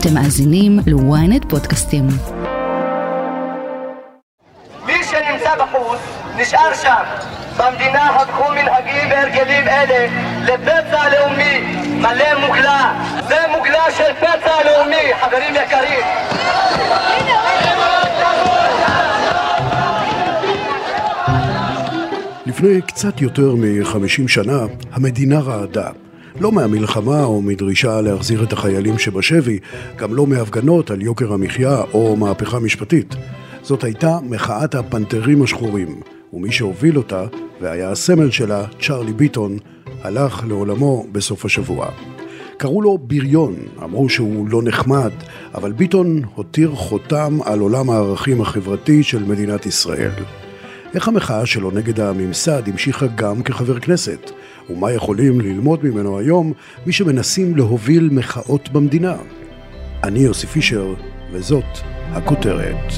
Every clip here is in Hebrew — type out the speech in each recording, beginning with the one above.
אתם מאזינים ל-ynet פודקאסטים. מי שנמצא בחוץ, נשאר שם. במדינה הפכו מנהגים והרגלים אלה לפצע לאומי מלא מוגלה. זה מוגלה של פצע לאומי, חברים יקרים. לפני קצת יותר מ-50 שנה, המדינה רעדה. לא מהמלחמה או מדרישה להחזיר את החיילים שבשבי, גם לא מהפגנות על יוקר המחיה או מהפכה משפטית. זאת הייתה מחאת הפנתרים השחורים, ומי שהוביל אותה, והיה הסמל שלה, צ'רלי ביטון, הלך לעולמו בסוף השבוע. קראו לו בריון, אמרו שהוא לא נחמד, אבל ביטון הותיר חותם על עולם הערכים החברתי של מדינת ישראל. איך המחאה שלו נגד הממסד המשיכה גם כחבר כנסת? ומה יכולים ללמוד ממנו היום מי שמנסים להוביל מחאות במדינה? אני יוסי פישר, וזאת הכותרת.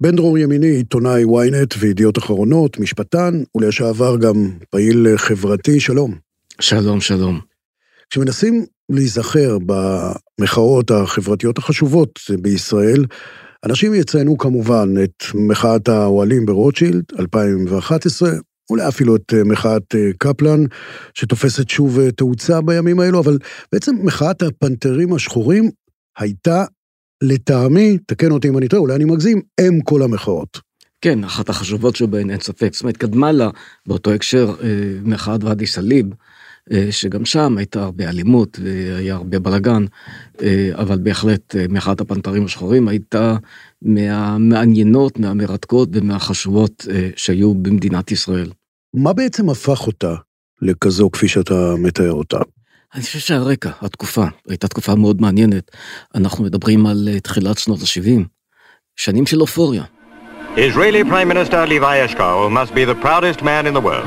בן דרור ימיני, עיתונאי ynet וידיעות אחרונות, משפטן, ולשעבר גם פעיל חברתי, שלום. שלום, שלום. כשמנסים להיזכר במחאות החברתיות החשובות בישראל, אנשים יציינו כמובן את מחאת האוהלים ברוטשילד, 2011, אולי אפילו את מחאת קפלן, שתופסת שוב תאוצה בימים האלו, אבל בעצם מחאת הפנתרים השחורים הייתה, לטעמי, תקן אותי אם אני טועה, אולי אני מגזים, אם כל המחאות. כן, אחת החשובות שבהן אין ספק. זאת אומרת, קדמה לה באותו הקשר מחאת ואדי סאליב, שגם שם הייתה הרבה אלימות והיה הרבה בלאגן, אבל בהחלט מחאת הפנתרים השחורים הייתה מהמעניינות, מהמרתקות ומהחשובות שהיו במדינת ישראל. מה בעצם הפך אותה לכזו כפי שאתה מתאר אותה? אני חושב שהרקע, התקופה, הייתה תקופה מאוד מעניינת. אנחנו מדברים על תחילת שנות ה-70, שנים של אופוריה. Israeli Prime Minister Levi Eshkol must be the proudest man in the world.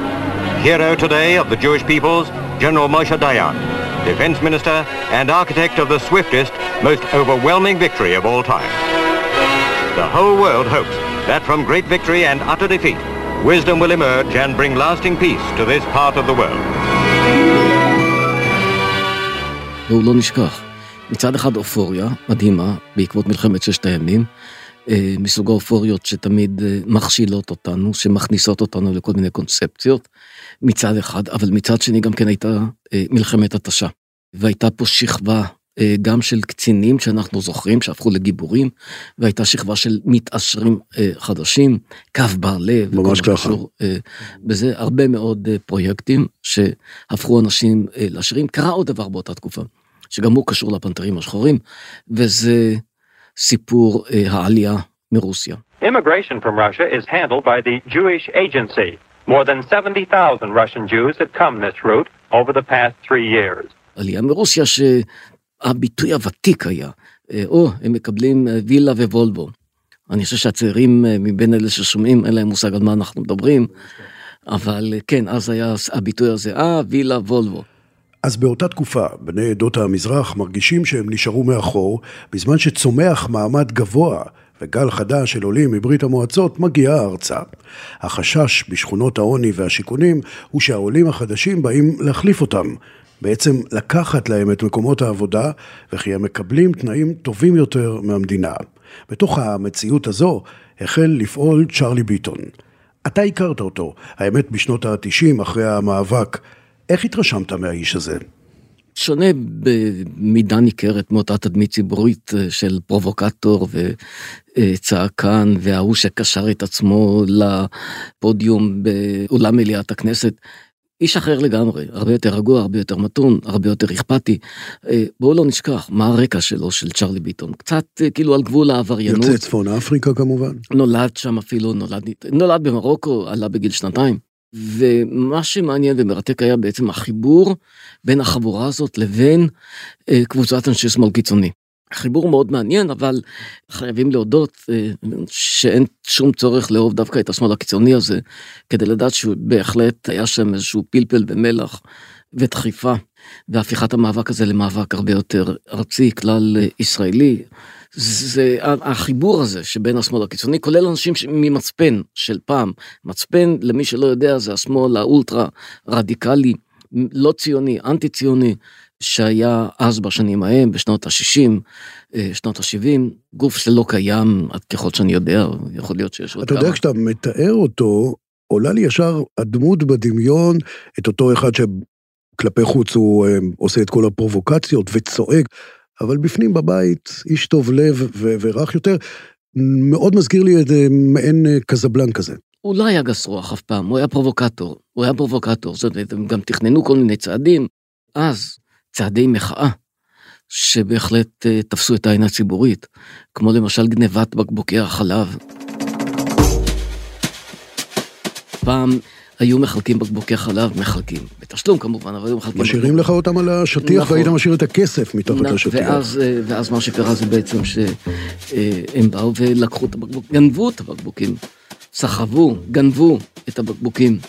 Hero today of the Jewish peoples, General Moshe Dayan, Defense Minister and architect of the swiftest, most overwhelming victory of all time. The whole world hopes that from great victory and utter defeat, wisdom will emerge and bring lasting peace to this part of the world. והוא לא נשכח. מצד אחד אופוריה מדהימה בעקבות מלחמת ששת הימים, מסוג האופוריות שתמיד מכשילות אותנו, שמכניסות אותנו לכל מיני קונספציות, מצד אחד, אבל מצד שני גם כן הייתה מלחמת התשה. והייתה פה שכבה גם של קצינים שאנחנו זוכרים שהפכו לגיבורים, והייתה שכבה של מתעשרים חדשים, קו בר לב, ממש ככה. בזה הרבה מאוד פרויקטים שהפכו אנשים לעשירים. קרה עוד דבר באותה תקופה, שגם הוא קשור לפנתרים השחורים, וזה סיפור העלייה מרוסיה. Immigration from Russia is handled by the Jewish Agency. More than 70,000 Russian Jews have come this route over the past three years. עלייה מרוסיה שהביטוי הוותיק היה, או, הם מקבלים וילה ווולבו. אני חושב שהצעירים מבין אלה ששומעים, אין להם מושג על מה אנחנו מדברים, אבל כן, אז היה הביטוי הזה, אה, וילה וולבו. אז באותה תקופה, בני עדות המזרח מרגישים שהם נשארו מאחור, בזמן שצומח מעמד גבוה וגל חדש של עולים מברית המועצות מגיעה ארצה. החשש בשכונות העוני והשיכונים הוא שהעולים החדשים באים להחליף אותם, בעצם לקחת להם את מקומות העבודה, וכי הם מקבלים תנאים טובים יותר מהמדינה. בתוך המציאות הזו החל לפעול צ'רלי ביטון. אתה הכרת אותו, האמת בשנות ה-90 אחרי המאבק. איך התרשמת מהאיש הזה? שונה במידה ניכרת מאותה תדמית ציבורית של פרובוקטור וצעקן וההוא שקשר את עצמו לפודיום באולם מליאת הכנסת. איש אחר לגמרי, הרבה יותר רגוע, הרבה יותר מתון, הרבה יותר אכפתי. בואו לא נשכח מה הרקע שלו, של צ'רלי ביטון. קצת כאילו על גבול העבריינות. יוצא צפון אפריקה כמובן. נולד שם אפילו, נולד, נולד במרוקו, עלה בגיל שנתיים. ומה שמעניין ומרתק היה בעצם החיבור בין החבורה הזאת לבין אה, קבוצת אנשי שמאל קיצוני. חיבור מאוד מעניין, אבל חייבים להודות אה, שאין שום צורך לאהוב דווקא את השמאל הקיצוני הזה, כדי לדעת שבהחלט היה שם איזשהו פלפל ומלח ודחיפה, והפיכת המאבק הזה למאבק הרבה יותר ארצי, כלל אה, ישראלי. זה החיבור הזה שבין השמאל הקיצוני, כולל אנשים ממצפן של פעם. מצפן, למי שלא יודע, זה השמאל האולטרה רדיקלי לא ציוני, אנטי ציוני, שהיה אז בשנים ההם, בשנות ה-60, שנות ה-70, גוף שלא קיים, עד ככל שאני יודע, יכול להיות שיש עוד אתה כמה. יודע, כשאתה מתאר אותו, עולה לי ישר הדמות בדמיון, את אותו אחד שכלפי חוץ הוא אה, עושה את כל הפרובוקציות וצועק, אבל בפנים בבית, איש טוב לב ורך יותר, מאוד מזכיר לי את אה, מעין אה, קזבלן כזה. הוא לא היה גס רוח אף פעם, הוא היה פרובוקטור. הוא היה פרובוקטור, זאת אומרת, הם גם תכננו כל מיני צעדים. אז, צעדי מחאה, שבהחלט אה, תפסו את העין הציבורית, כמו למשל גנבת בקבוקי החלב. פעם היו מחלקים בקבוקי חלב, מחלקים, בתשלום כמובן, אבל היו מחלקים... משאירים לך אותם על השטיח נכון. והיית משאיר את הכסף מתחת נ- לשטיח. ואז, אה, ואז מה שקרה זה בעצם שהם באו ולקחו את הבקבוק, גנבו את הבקבוקים, סחבו, גנבו את הבקבוקים,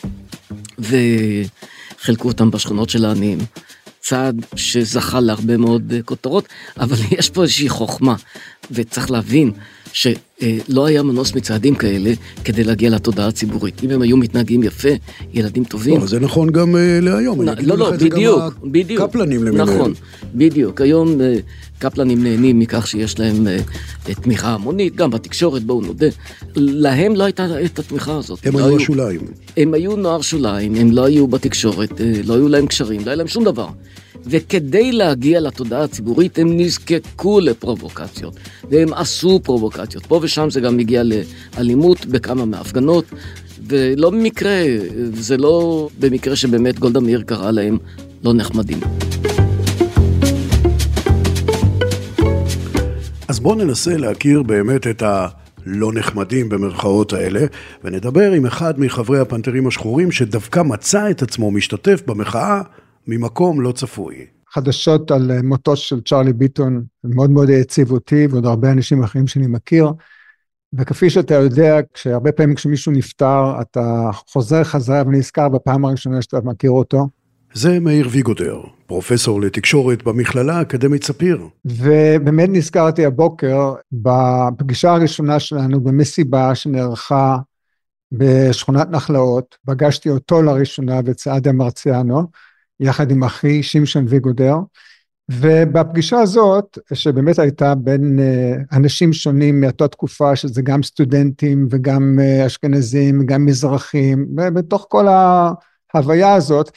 וחילקו אותם בשכונות של העניים. צעד שזכה להרבה מאוד אה, כותרות, אבל יש פה איזושהי חוכמה, וצריך להבין שלא היה מנוס מצעדים כאלה כדי להגיע לתודעה הציבורית. אם הם היו מתנהגים יפה, ילדים טובים, לא, זה נכון גם אה, להיום. נ- לא, לא, בדיוק, בדיוק. הקפלנים למיניהם. נכון, בדיוק. היום אה, קפלנים נהנים מכך שיש להם אה, תמיכה המונית, גם בתקשורת, בואו נודה. להם לא הייתה את התמיכה הזאת. הם לא היו השוליים. הם היו נוער שוליים, הם לא היו בתקשורת, לא היו להם קשרים, לא היה להם שום דבר. וכדי להגיע לתודעה הציבורית הם נזקקו לפרובוקציות, והם עשו פרובוקציות. פה ושם זה גם הגיע לאלימות בכמה מההפגנות, ולא במקרה, זה לא במקרה שבאמת גולדה מאיר קרא להם לא נחמדים. אז בואו ננסה להכיר באמת את הלא נחמדים במרכאות האלה, ונדבר עם אחד מחברי הפנתרים השחורים שדווקא מצא את עצמו משתתף במחאה ממקום לא צפוי. חדשות על מותו של צ'רלי ביטון מאוד מאוד העציב אותי ועוד הרבה אנשים אחרים שאני מכיר. וכפי שאתה יודע, כשהרבה פעמים כשמישהו נפטר, אתה חוזר חזרה ונזכר בפעם הראשונה שאתה מכיר אותו. זה מאיר ויגודר, פרופסור לתקשורת במכללה האקדמית ספיר. ובאמת נזכרתי הבוקר בפגישה הראשונה שלנו במסיבה שנערכה בשכונת נחלאות, פגשתי אותו לראשונה ואת סעדיה מרציאנו, יחד עם אחי שמשון ויגודר, ובפגישה הזאת, שבאמת הייתה בין אה, אנשים שונים מאותה תקופה, שזה גם סטודנטים וגם אה, אשכנזים וגם מזרחים, ובתוך כל ההוויה הזאת,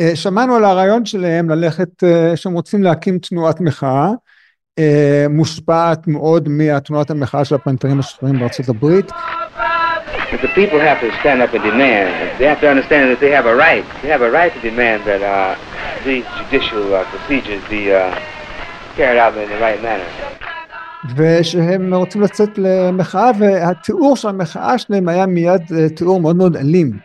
אה, שמענו על הרעיון שלהם ללכת, שהם רוצים להקים תנועת מחאה, אה, מושפעת מאוד מהתנועת המחאה של הפנתרים השחורים בארצות הברית. But the people have to stand up and demand. They have to understand that they have a right. They have a right to demand that uh, these judicial uh, procedures be uh, carried out in the right manner. ושהם רוצים לצאת למחאה, והתיאור של המחאה שלהם היה מיד אה, תיאור מאוד מאוד אלים.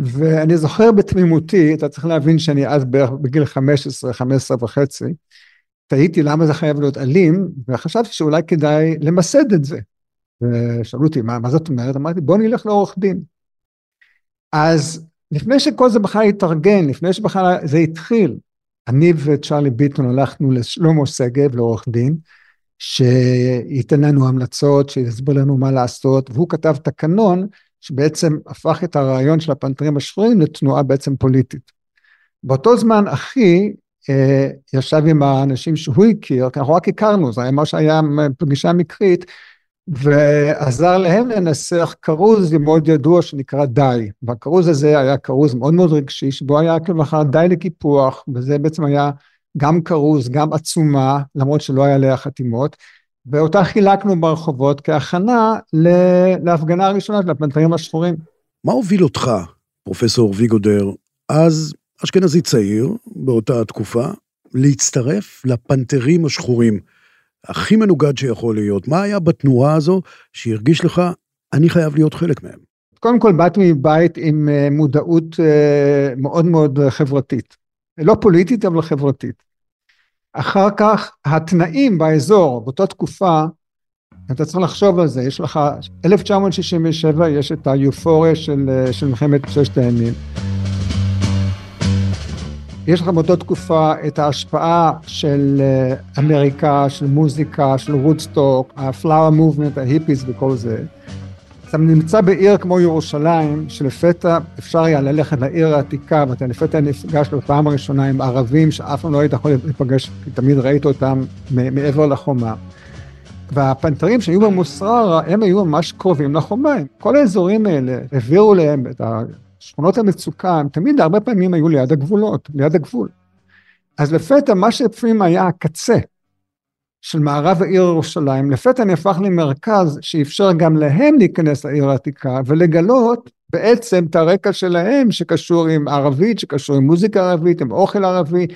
ואני זוכר בתמימותי, אתה צריך להבין שאני אז בערך בגיל 15, 15 וחצי, תהיתי למה זה חייב להיות אלים, וחשבתי שאולי כדאי למסד את זה. ושאלו אותי, מה, מה זאת אומרת? אמרתי, בוא נלך לעורך דין. אז לפני שכל זה בכלל התארגן, לפני שבכלל זה התחיל, אני וצ'רלי ביטון הלכנו לשלמה שגב, לעורך דין, שייתן לנו המלצות, שיסביר לנו מה לעשות, והוא כתב תקנון שבעצם הפך את הרעיון של הפנתרים השחורים לתנועה בעצם פוליטית. באותו זמן אחי אה, ישב עם האנשים שהוא הכיר, כי אנחנו רק הכרנו, זה היה מה שהיה פגישה מקרית, ועזר להם לנסח כרוז מאוד ידוע שנקרא די. והכרוז הזה היה כרוז מאוד מאוד רגשי, שבו היה כלומר די לקיפוח, וזה בעצם היה גם כרוז, גם עצומה, למרות שלא היה עליה חתימות, ואותה חילקנו ברחובות כהכנה להפגנה הראשונה של הפנתרים השחורים. מה הוביל אותך, פרופסור ויגודר, אז אשכנזי צעיר, באותה תקופה, להצטרף לפנתרים השחורים? הכי מנוגד שיכול להיות. מה היה בתנועה הזו שהרגיש לך, אני חייב להיות חלק מהם? קודם כל באתי מבית עם אה, מודעות אה, מאוד מאוד חברתית. לא פוליטית, אבל חברתית. אחר כך, התנאים באזור, באותה תקופה, אתה צריך לחשוב על זה, יש לך, 1967, יש את היופוריה של, אה, של מלחמת ששת הימים. יש לך באותה תקופה את ההשפעה של אמריקה, של מוזיקה, של וודסטוק, הפלאואר מובמנט, ההיפיס וכל זה. אתה נמצא בעיר כמו ירושלים, שלפתע אפשר היה ללכת לעיר העתיקה, ואתה לפתע נפגש בפעם הראשונה עם ערבים שאף פעם לא היית יכול להיפגש, כי תמיד ראית אותם מעבר לחומה. והפנתרים שהיו במוסררה, הם היו ממש קרובים לחומה. כל האזורים האלה העבירו להם את שכונות המצוקה, הם תמיד הרבה פעמים היו ליד הגבולות, ליד הגבול. אז לפתע מה שלפעמים היה הקצה של מערב העיר ירושלים, לפתע נהפך למרכז שאפשר גם להם להיכנס לעיר העתיקה ולגלות בעצם את הרקע שלהם שקשור עם ערבית, שקשור עם מוזיקה ערבית, עם אוכל ערבי.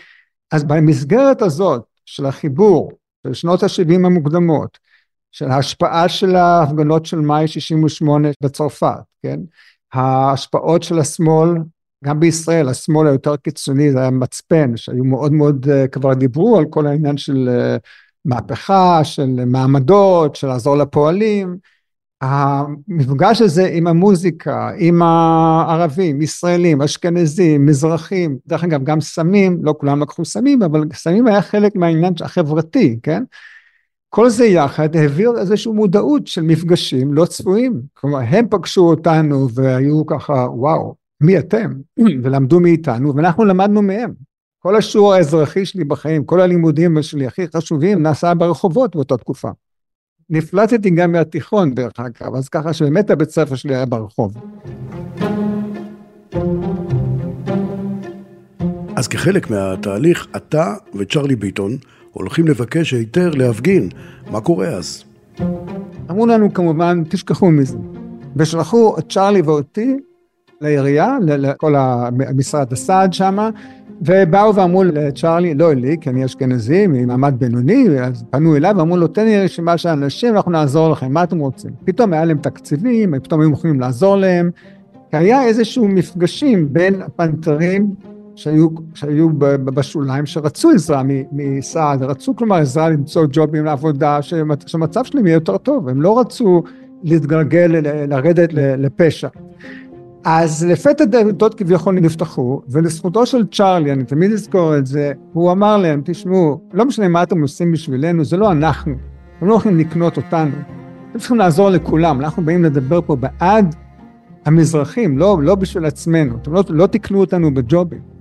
אז במסגרת הזאת של החיבור של שנות ה-70 המוקדמות, של ההשפעה של ההפגנות של מאי 68 בצרפת, כן? ההשפעות של השמאל, גם בישראל, השמאל היותר קיצוני זה היה מצפן, שהיו מאוד מאוד, אה, כבר דיברו על כל העניין של אה, מהפכה, של מעמדות, של לעזור לפועלים. המפגש הזה עם המוזיקה, עם הערבים, ישראלים, אשכנזים, מזרחים, דרך אגב גם סמים, לא כולם לקחו סמים, אבל סמים היה חלק מהעניין החברתי, כן? כל זה יחד העביר איזושהי מודעות של מפגשים לא צפויים. כלומר, הם פגשו אותנו והיו ככה, וואו, מי אתם? ולמדו מאיתנו, ואנחנו למדנו מהם. כל השיעור האזרחי שלי בחיים, כל הלימודים שלי הכי חשובים, נעשה ברחובות באותה תקופה. נפלטתי גם מהתיכון דרך אגב, אז ככה שבאמת הבית ספר שלי היה ברחוב. אז כחלק מהתהליך, אתה וצ'רלי ביטון הולכים לבקש היתר להפגין. מה קורה אז? אמרו לנו כמובן, תשכחו מזה. ושלחו את צ'רלי ואותי לעירייה, לכל המשרד הסעד שמה, ובאו ואמרו לצ'רלי, לא לי, כי אני אשכנזי, ממעמד בינוני, אז פנו אליו ואמרו לו, תן לי רשימה של אנשים, אנחנו נעזור לכם, מה אתם רוצים? פתאום היה להם תקציבים, פתאום היו מוכנים לעזור להם, כי היה איזשהו מפגשים בין הפנתרים שהיו, שהיו בשוליים, שרצו עזרה מסעד, רצו כלומר עזרה למצוא ג'ובים לעבודה, שהמצב שלהם יהיה יותר טוב, הם לא רצו להתגלגל, לרדת לפשע. אז לפתע דלתות כביכול נפתחו, ולזכותו של צ'ארלי, אני תמיד אזכור את זה, הוא אמר להם, תשמעו, לא משנה מה אתם עושים בשבילנו, זה לא אנחנו, אתם לא יכולים לקנות אותנו, אתם צריכים לעזור לכולם, אנחנו באים לדבר פה בעד המזרחים, לא, לא בשביל עצמנו, אתם לא, לא תקנו אותנו בג'ובים.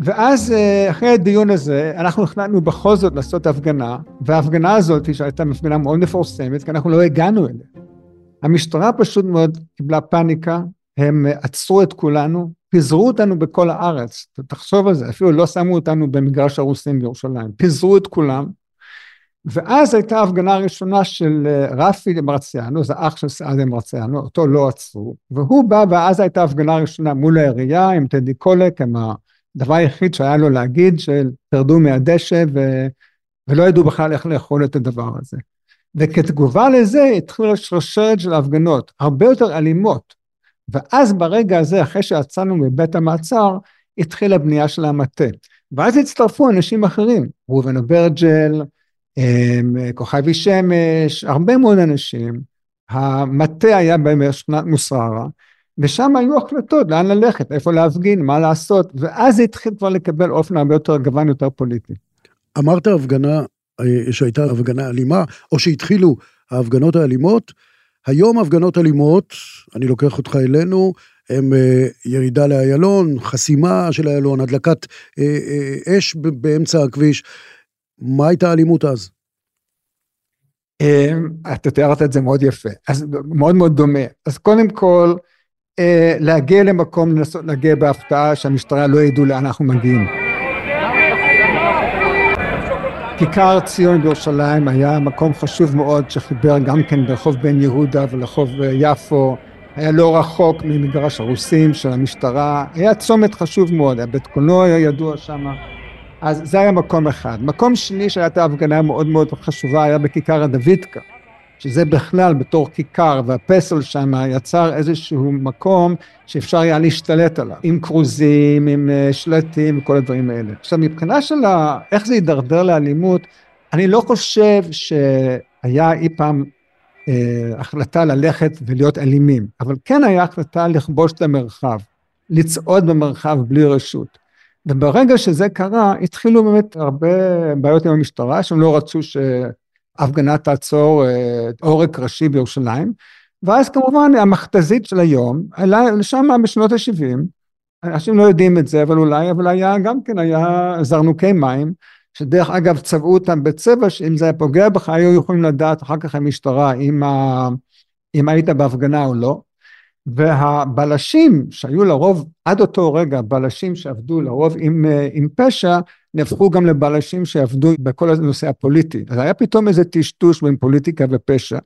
ואז אה, אחרי הדיון הזה, אנחנו החלטנו בכל זאת לעשות הפגנה, וההפגנה הזאת, שהייתה הפגנה מאוד מפורסמת, כי אנחנו לא הגענו אליה. המשטרה פשוט מאוד קיבלה פאניקה, הם עצרו את כולנו, פיזרו אותנו בכל הארץ, תחשוב על זה, אפילו לא שמו אותנו במגרש הרוסים בירושלים, פיזרו את כולם, ואז הייתה ההפגנה הראשונה של אה, רפי מרציאנו, זה אח של סעדיה מרציאנו, אותו לא עצרו, והוא בא, ואז הייתה ההפגנה הראשונה מול העירייה עם טדי קולק, עם הדבר היחיד שהיה לו להגיד, של תרדו מהדשא, ו... ולא ידעו בכלל איך לאכול את הדבר הזה. וכתגובה לזה התחילה שרשרת של הפגנות, הרבה יותר אלימות. ואז ברגע הזה, אחרי שיצאנו מבית המעצר, התחילה בנייה של המטה. ואז הצטרפו אנשים אחרים, ראובן אברג'ל, אמ, כוכבי שמש, הרבה מאוד אנשים. המטה היה בשכונת מוסררה, ושם היו החלטות לאן ללכת, איפה להפגין, מה לעשות, ואז זה התחיל כבר לקבל אופן הרבה יותר גוון, יותר פוליטי. אמרת הפגנה, אה, שהייתה הפגנה אלימה, או שהתחילו ההפגנות האלימות, היום הפגנות אלימות, אני לוקח אותך אלינו, הם אה, ירידה לאיילון, חסימה של איילון, הדלקת אה, אש באמצע הכביש. מה הייתה האלימות אז? אתה תיארת את זה מאוד יפה, אז מאוד מאוד דומה. אז קודם כל, להגיע למקום, לנסות להגיע בהפתעה שהמשטרה לא ידעו לאן אנחנו מגיעים. כיכר ציון בירושלים היה מקום חשוב מאוד שחיבר גם כן ברחוב בן יהודה ולרחוב יפו, היה לא רחוק ממגרש הרוסים של המשטרה, היה צומת חשוב מאוד, היה בית קולנוע ידוע שם, אז זה היה מקום אחד. מקום שני שהייתה הפגנה מאוד מאוד חשובה היה בכיכר הדוידקה. שזה בכלל בתור כיכר והפסל שם יצר איזשהו מקום שאפשר היה להשתלט עליו, עם כרוזים, עם אה, שלטים וכל הדברים האלה. עכשיו מבחינה של איך זה הידרדר לאלימות, אני לא חושב שהיה אי פעם אה, החלטה ללכת ולהיות אלימים, אבל כן היה החלטה לכבוש את המרחב, לצעוד במרחב בלי רשות. וברגע שזה קרה, התחילו באמת הרבה בעיות עם המשטרה, שהם לא רצו ש... הפגנה תעצור אה, עורק ראשי בירושלים, ואז כמובן המכתזית של היום, לשם בשנות ה-70, אנשים לא יודעים את זה, אבל אולי, אבל היה גם כן, היה זרנוקי מים, שדרך אגב צבעו אותם בצבע, שאם זה היה פוגע בך, היו יכולים לדעת אחר כך המשטרה אם, ה... אם היית בהפגנה או לא. והבלשים שהיו לרוב עד אותו רגע בלשים שעבדו לרוב עם, עם פשע נהפכו גם לבלשים שעבדו בכל הנושא הפוליטי אז היה פתאום איזה טשטוש בין פוליטיקה ופשע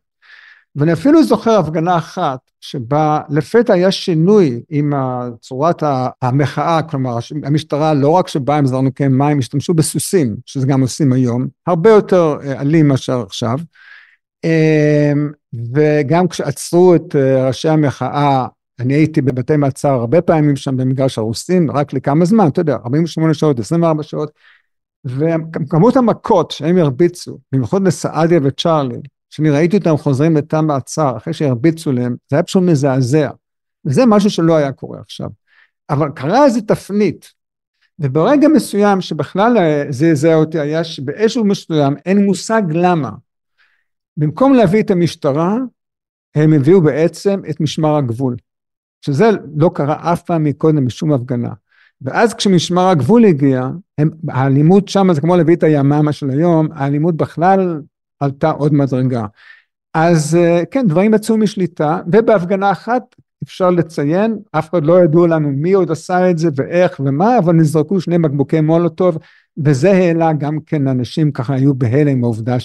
ואני אפילו זוכר הפגנה אחת שבה לפתע היה שינוי עם צורת המחאה, כלומר המשטרה לא רק שבאה עם זרנוקי מים, השתמשו בסוסים, שזה גם עושים היום, הרבה יותר אה, אלים מאשר עכשיו. אמ, וגם כשעצרו את אה, ראשי המחאה, אני הייתי בבתי מעצר הרבה פעמים שם במגרש הרוסים, רק לכמה זמן, אתה יודע, 48 שעות, 24 שעות, וכמות המכות שהם הרביצו, במיוחד לסעדיה וצ'ארלי, כשאני ראיתי אותם חוזרים לתא מעצר אחרי שהרביצו להם, זה היה פשוט מזעזע. וזה משהו שלא היה קורה עכשיו. אבל קרה איזה תפנית, וברגע מסוים שבכלל זעזע אותי היה שבאיזשהו מסוים אין מושג למה. במקום להביא את המשטרה, הם הביאו בעצם את משמר הגבול. שזה לא קרה אף פעם מקודם בשום הפגנה. ואז כשמשמר הגבול הגיע, הם, האלימות שם זה כמו להביא את היממה של היום, האלימות בכלל עלתה עוד מדרגה. אז אה, כן, דברים יצאו משליטה, ובהפגנה אחת אפשר לציין, אף אחד לא ידעו לנו מי עוד עשה את זה ואיך ומה, אבל נזרקו שני בקבוקי מולוטוב, וזה העלה גם כן אנשים ככה היו בהלם העובדה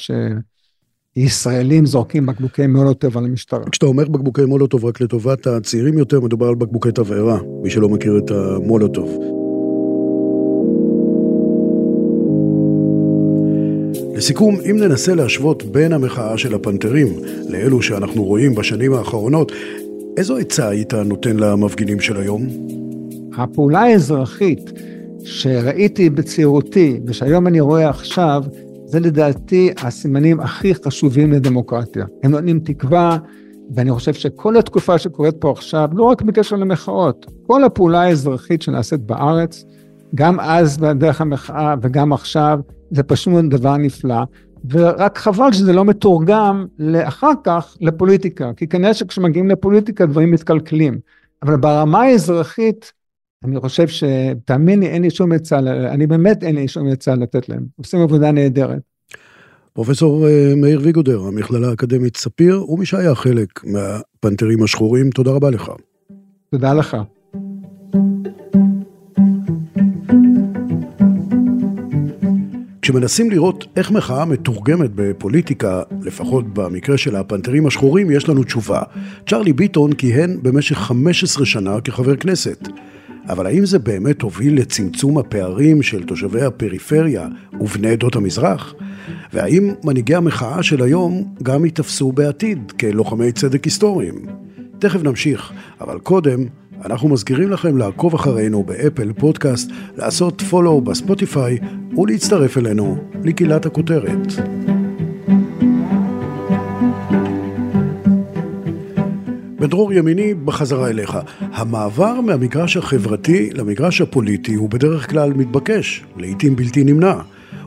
שישראלים זורקים בקבוקי מולוטוב על המשטרה. כשאתה אומר בקבוקי מולוטוב רק לטובת הצעירים יותר, מדובר על בקבוקי תבערה, מי שלא מכיר את המולוטוב. לסיכום, אם ננסה להשוות בין המחאה של הפנתרים לאלו שאנחנו רואים בשנים האחרונות, איזו עצה היית נותן למפגינים של היום? הפעולה האזרחית שראיתי בצעירותי ושהיום אני רואה עכשיו, זה לדעתי הסימנים הכי חשובים לדמוקרטיה. הם נותנים תקווה, ואני חושב שכל התקופה שקורית פה עכשיו, לא רק בקשר למחאות, כל הפעולה האזרחית שנעשית בארץ, גם אז בדרך המחאה וגם עכשיו, זה פשוט דבר נפלא, ורק חבל שזה לא מתורגם לאחר כך לפוליטיקה, כי כנראה שכשמגיעים לפוליטיקה דברים מתקלקלים. אבל ברמה האזרחית, אני חושב שתאמין לי, אין לי שום עצה, אני באמת אין לי שום עצה לתת להם. עושים עבודה נהדרת. פרופסור אה, מאיר ויגודר, המכללה האקדמית ספיר, ומי שהיה חלק מהפנתרים השחורים, תודה רבה לך. תודה לך. כשמנסים לראות איך מחאה מתורגמת בפוליטיקה, לפחות במקרה של הפנתרים השחורים, יש לנו תשובה. צ'רלי ביטון כיהן במשך 15 שנה כחבר כנסת. אבל האם זה באמת הוביל לצמצום הפערים של תושבי הפריפריה ובני עדות המזרח? והאם מנהיגי המחאה של היום גם ייתפסו בעתיד כלוחמי צדק היסטוריים? תכף נמשיך, אבל קודם אנחנו מזכירים לכם לעקוב אחרינו באפל פודקאסט, לעשות פולו בספוטיפיי ולהצטרף אלינו לקהילת הכותרת. בדרור ימיני, בחזרה אליך. המעבר מהמגרש החברתי למגרש הפוליטי הוא בדרך כלל מתבקש, לעיתים בלתי נמנע.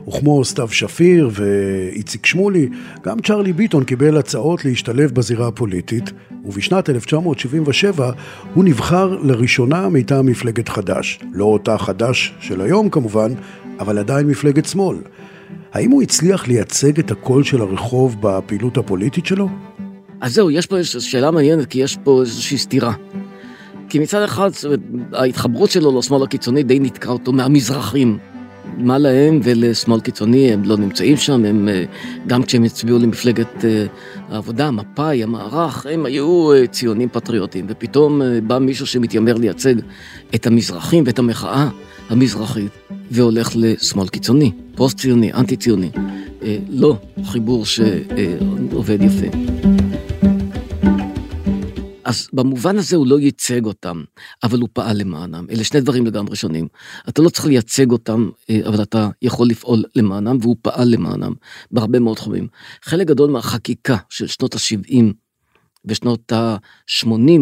וכמו סתיו שפיר ואיציק שמולי, גם צ'רלי ביטון קיבל הצעות להשתלב בזירה הפוליטית, ובשנת 1977 הוא נבחר לראשונה מטעם מפלגת חד"ש. לא אותה חד"ש של היום כמובן, אבל עדיין מפלגת שמאל. האם הוא הצליח לייצג את הקול של הרחוב בפעילות הפוליטית שלו? אז זהו, יש פה שאלה מעניינת, כי יש פה איזושהי סתירה. כי מצד אחד, ההתחברות שלו לשמאל הקיצוני די נתקעה אותו מהמזרחים. מה להם ולשמאל קיצוני, הם לא נמצאים שם, הם אה, גם כשהם הצביעו למפלגת אה, העבודה, מפא"י, המערך, הם היו אה, ציונים פטריוטים, ופתאום בא מישהו שמתיימר לייצג את המזרחים ואת המחאה המזרחית, והולך לשמאל קיצוני, פוסט ציוני, אנטי ציוני. לא חיבור שעובד יפה. אז במובן הזה הוא לא ייצג אותם, אבל הוא פעל למענם. אלה שני דברים לגמרי שונים. אתה לא צריך לייצג אותם, אה, אבל אתה יכול לפעול למענם, והוא פעל למענם בהרבה מאוד תחומים. חלק גדול מהחקיקה של שנות ה-70 ושנות ה-80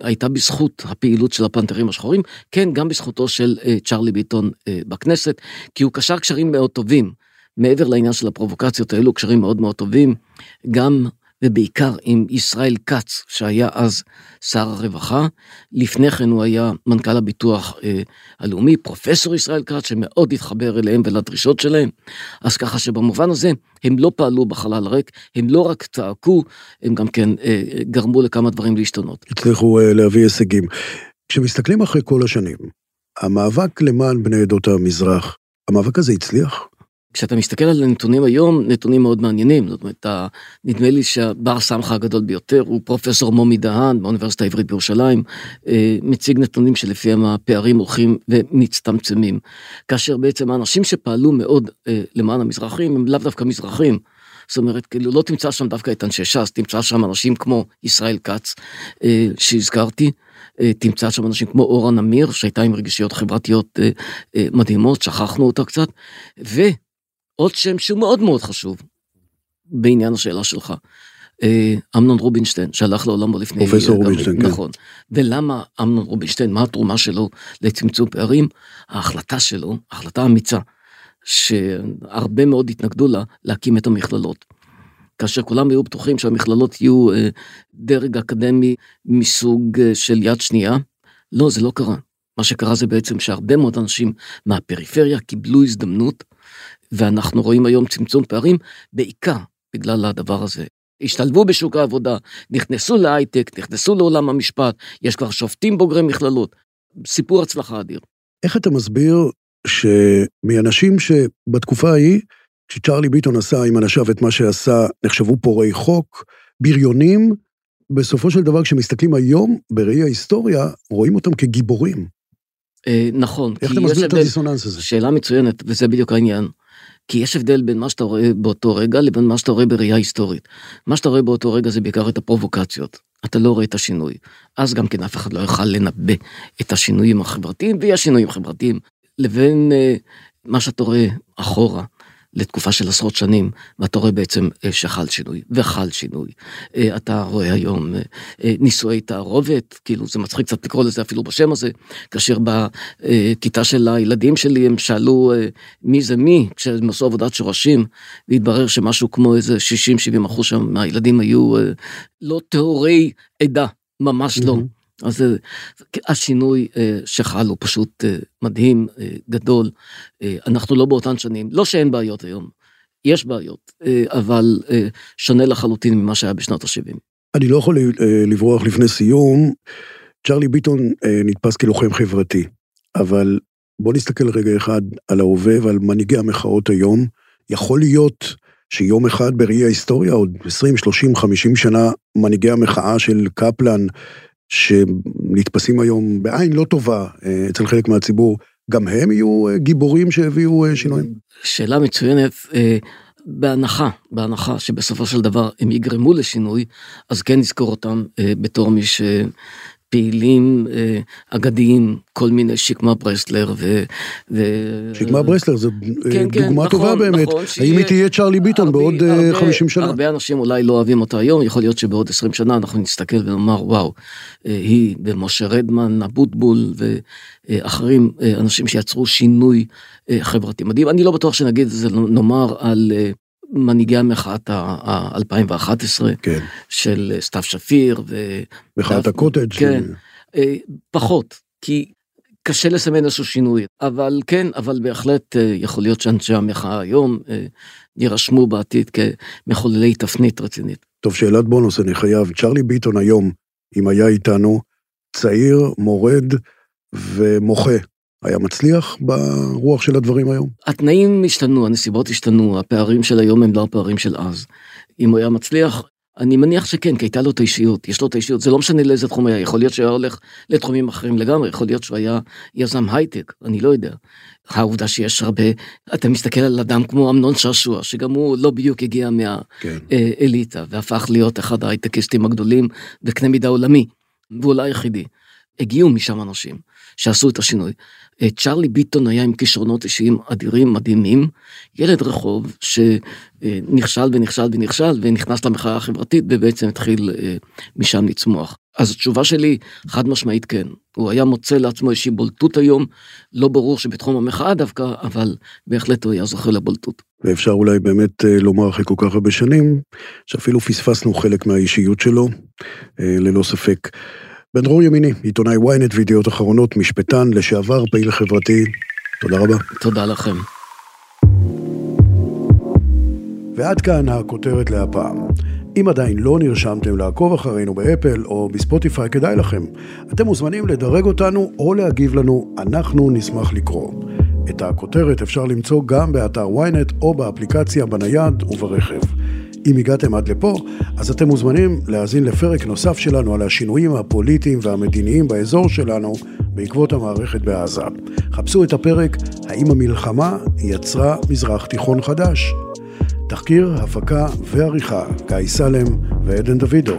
הייתה בזכות הפעילות של הפנתרים השחורים, כן, גם בזכותו של uh, צ'רלי ביטון uh, בכנסת, כי הוא קשר קשרים מאוד טובים. מעבר לעניין של הפרובוקציות האלו, קשרים מאוד מאוד טובים, גם ובעיקר עם ישראל כץ, שהיה אז שר הרווחה. לפני כן הוא היה מנכ"ל הביטוח אה, הלאומי, פרופסור ישראל כץ, שמאוד התחבר אליהם ולדרישות שלהם. אז ככה שבמובן הזה, הם לא פעלו בחלל ריק, הם לא רק צעקו, הם גם כן אה, גרמו לכמה דברים להשתנות. הצליחו אה, להביא הישגים. כשמסתכלים אחרי כל השנים, המאבק למען בני עדות המזרח, המאבק הזה הצליח? כשאתה מסתכל על הנתונים היום, נתונים מאוד מעניינים. זאת אומרת, נדמה לי שהבר סמכה הגדול ביותר הוא פרופסור מומי דהן באוניברסיטה העברית בירושלים, אה, מציג נתונים שלפיהם הפערים הולכים ומצטמצמים. כאשר בעצם האנשים שפעלו מאוד אה, למען המזרחים הם לאו דווקא מזרחים. זאת אומרת, כאילו לא תמצא שם דווקא את אנשי ש"ס, תמצא שם אנשים כמו ישראל כץ, אה, שהזכרתי, תמצא שם אנשים כמו אורה נמיר, שהייתה עם רגישויות חברתיות מדהימות, שכחנו אותה קצת. עוד שם שהוא מאוד מאוד חשוב בעניין השאלה שלך. אה, אמנון רובינשטיין שהלך לעולמו לפני... פרופסור רובינשטיין, כן. נכון. ולמה אמנון רובינשטיין, מה התרומה שלו לצמצום פערים? ההחלטה שלו, החלטה אמיצה, שהרבה מאוד התנגדו לה, להקים את המכללות. כאשר כולם היו בטוחים שהמכללות יהיו אה, דרג אקדמי מסוג אה, של יד שנייה, לא, זה לא קרה. מה שקרה זה בעצם שהרבה מאוד אנשים מהפריפריה קיבלו הזדמנות ואנחנו רואים היום צמצום פערים בעיקר בגלל הדבר הזה. השתלבו בשוק העבודה, נכנסו להייטק, נכנסו לעולם המשפט, יש כבר שופטים בוגרי מכללות. סיפור הצלחה אדיר. איך אתה מסביר שמאנשים שבתקופה ההיא, כשצ'רלי ביטון עשה עם אנשיו את מה שעשה, נחשבו פורעי חוק, בריונים, בסופו של דבר כשמסתכלים היום, בראי ההיסטוריה, רואים אותם כגיבורים. אה, נכון. איך אתה מסביר את הדיסוננס הזה? שאלה מצוינת, וזה בדיוק העניין. כי יש הבדל בין מה שאתה רואה באותו רגע לבין מה שאתה רואה בראייה היסטורית. מה שאתה רואה באותו רגע זה בעיקר את הפרובוקציות. אתה לא רואה את השינוי. אז גם כן אף אחד לא יוכל לנבא את השינויים החברתיים, ויש שינויים חברתיים, לבין uh, מה שאתה רואה אחורה. לתקופה של עשרות שנים, ואתה רואה בעצם אה, שחל שינוי, וחל שינוי. אה, אתה רואה היום אה, נישואי תערובת, כאילו זה מצחיק קצת לקרוא לזה אפילו בשם הזה, כאשר בכיתה של הילדים שלי הם שאלו מי זה מי, כשהם עשו עבודת שורשים, והתברר שמשהו כמו איזה 60-70 אחוז שם מהילדים היו לא טהורי עדה, ממש לא. אז השינוי שחל הוא פשוט מדהים, גדול. אנחנו לא באותן שנים, לא שאין בעיות היום, יש בעיות, אבל שונה לחלוטין ממה שהיה בשנות ה-70. אני לא יכול לברוח לפני סיום. צ'רלי ביטון נתפס כלוחם חברתי, אבל בוא נסתכל רגע אחד על ההווה ועל מנהיגי המחאות היום. יכול להיות שיום אחד בראי ההיסטוריה, עוד 20, 30, 50 שנה, מנהיגי המחאה של קפלן, שנתפסים היום בעין לא טובה אה, אצל חלק מהציבור, גם הם יהיו אה, גיבורים שהביאו אה, שינויים? שאלה מצוינת. בהנחה, בהנחה שבסופו של דבר הם יגרמו לשינוי, אז כן נזכור אותם בתור מי ש... פעילים אה, אגדיים, כל מיני שקמה ברסלר ו... ו... שקמה ברסלר זו אה, כן, כן, דוגמה נכון, טובה באמת. נכון, האם היא תהיה צ'רלי ביטון הרבה, בעוד אה, הרבה, 50 שנה? הרבה אנשים אולי לא אוהבים אותה היום, יכול להיות שבעוד 20 שנה אנחנו נסתכל ונאמר וואו, היא ומשה רדמן, אבוטבול ואחרים, אנשים שיצרו שינוי חברתי מדהים. אני לא בטוח שנגיד את זה, נאמר על מנהיגי המחאת ה-2011, כן. של אה, סתיו שפיר. ו... מחאת הקוטג'. כן, ש... אה, פחות, כי קשה לסמן איזשהו שינוי, אבל כן, אבל בהחלט אה, יכול להיות שאנשי המחאה היום יירשמו בעתיד כמחוללי תפנית רצינית. טוב, שאלת בונוס, אני חייב. צ'רלי ביטון היום, אם היה איתנו, צעיר, מורד ומוחה. היה מצליח ברוח של הדברים היום? התנאים השתנו, הנסיבות השתנו, הפערים של היום הם לא הפערים של אז. אם הוא היה מצליח, אני מניח שכן, כי הייתה לו את האישיות, יש לו את האישיות, זה לא משנה לאיזה תחום היה, יכול להיות שהוא היה הולך לתחומים אחרים לגמרי, יכול להיות שהוא היה יזם הייטק, אני לא יודע. העובדה שיש הרבה, אתה מסתכל על אדם כמו אמנון שעשוע, שגם הוא לא בדיוק הגיע מהאליטה, כן. והפך להיות אחד ההייטקיסטים הגדולים בקנה מידה עולמי, והוא לא היחידי. הגיעו משם אנשים שעשו את השינוי. אה, צ'רלי ביטון היה עם כישרונות אישיים אדירים, מדהימים, ילד רחוב שנכשל ונכשל ונכשל ונכנס למחאה החברתית ובעצם התחיל אה, משם לצמוח. אז התשובה שלי חד משמעית כן, הוא היה מוצא לעצמו איזושהי בולטות היום, לא ברור שבתחום המחאה דווקא, אבל בהחלט הוא היה זוכה לבולטות. ואפשר אולי באמת אה, לומר אחרי כל כך הרבה שנים, שאפילו פספסנו חלק מהאישיות שלו, ללא ספק. בן דרור ימיני, עיתונאי ynet וידיעות אחרונות, משפטן, לשעבר, פעיל חברתי. תודה רבה. תודה לכם. ועד כאן הכותרת להפעם. אם עדיין לא נרשמתם לעקוב אחרינו באפל או בספוטיפיי, כדאי לכם. אתם מוזמנים לדרג אותנו או להגיב לנו, אנחנו נשמח לקרוא. את הכותרת אפשר למצוא גם באתר ynet או באפליקציה בנייד וברכב. אם הגעתם עד לפה, אז אתם מוזמנים להאזין לפרק נוסף שלנו על השינויים הפוליטיים והמדיניים באזור שלנו בעקבות המערכת בעזה. חפשו את הפרק "האם המלחמה יצרה מזרח תיכון חדש?" תחקיר, הפקה ועריכה, גיא סלם ועדן דוידוב.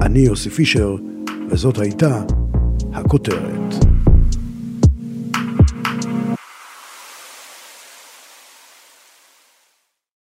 אני יוסי פישר, וזאת הייתה הכותרת.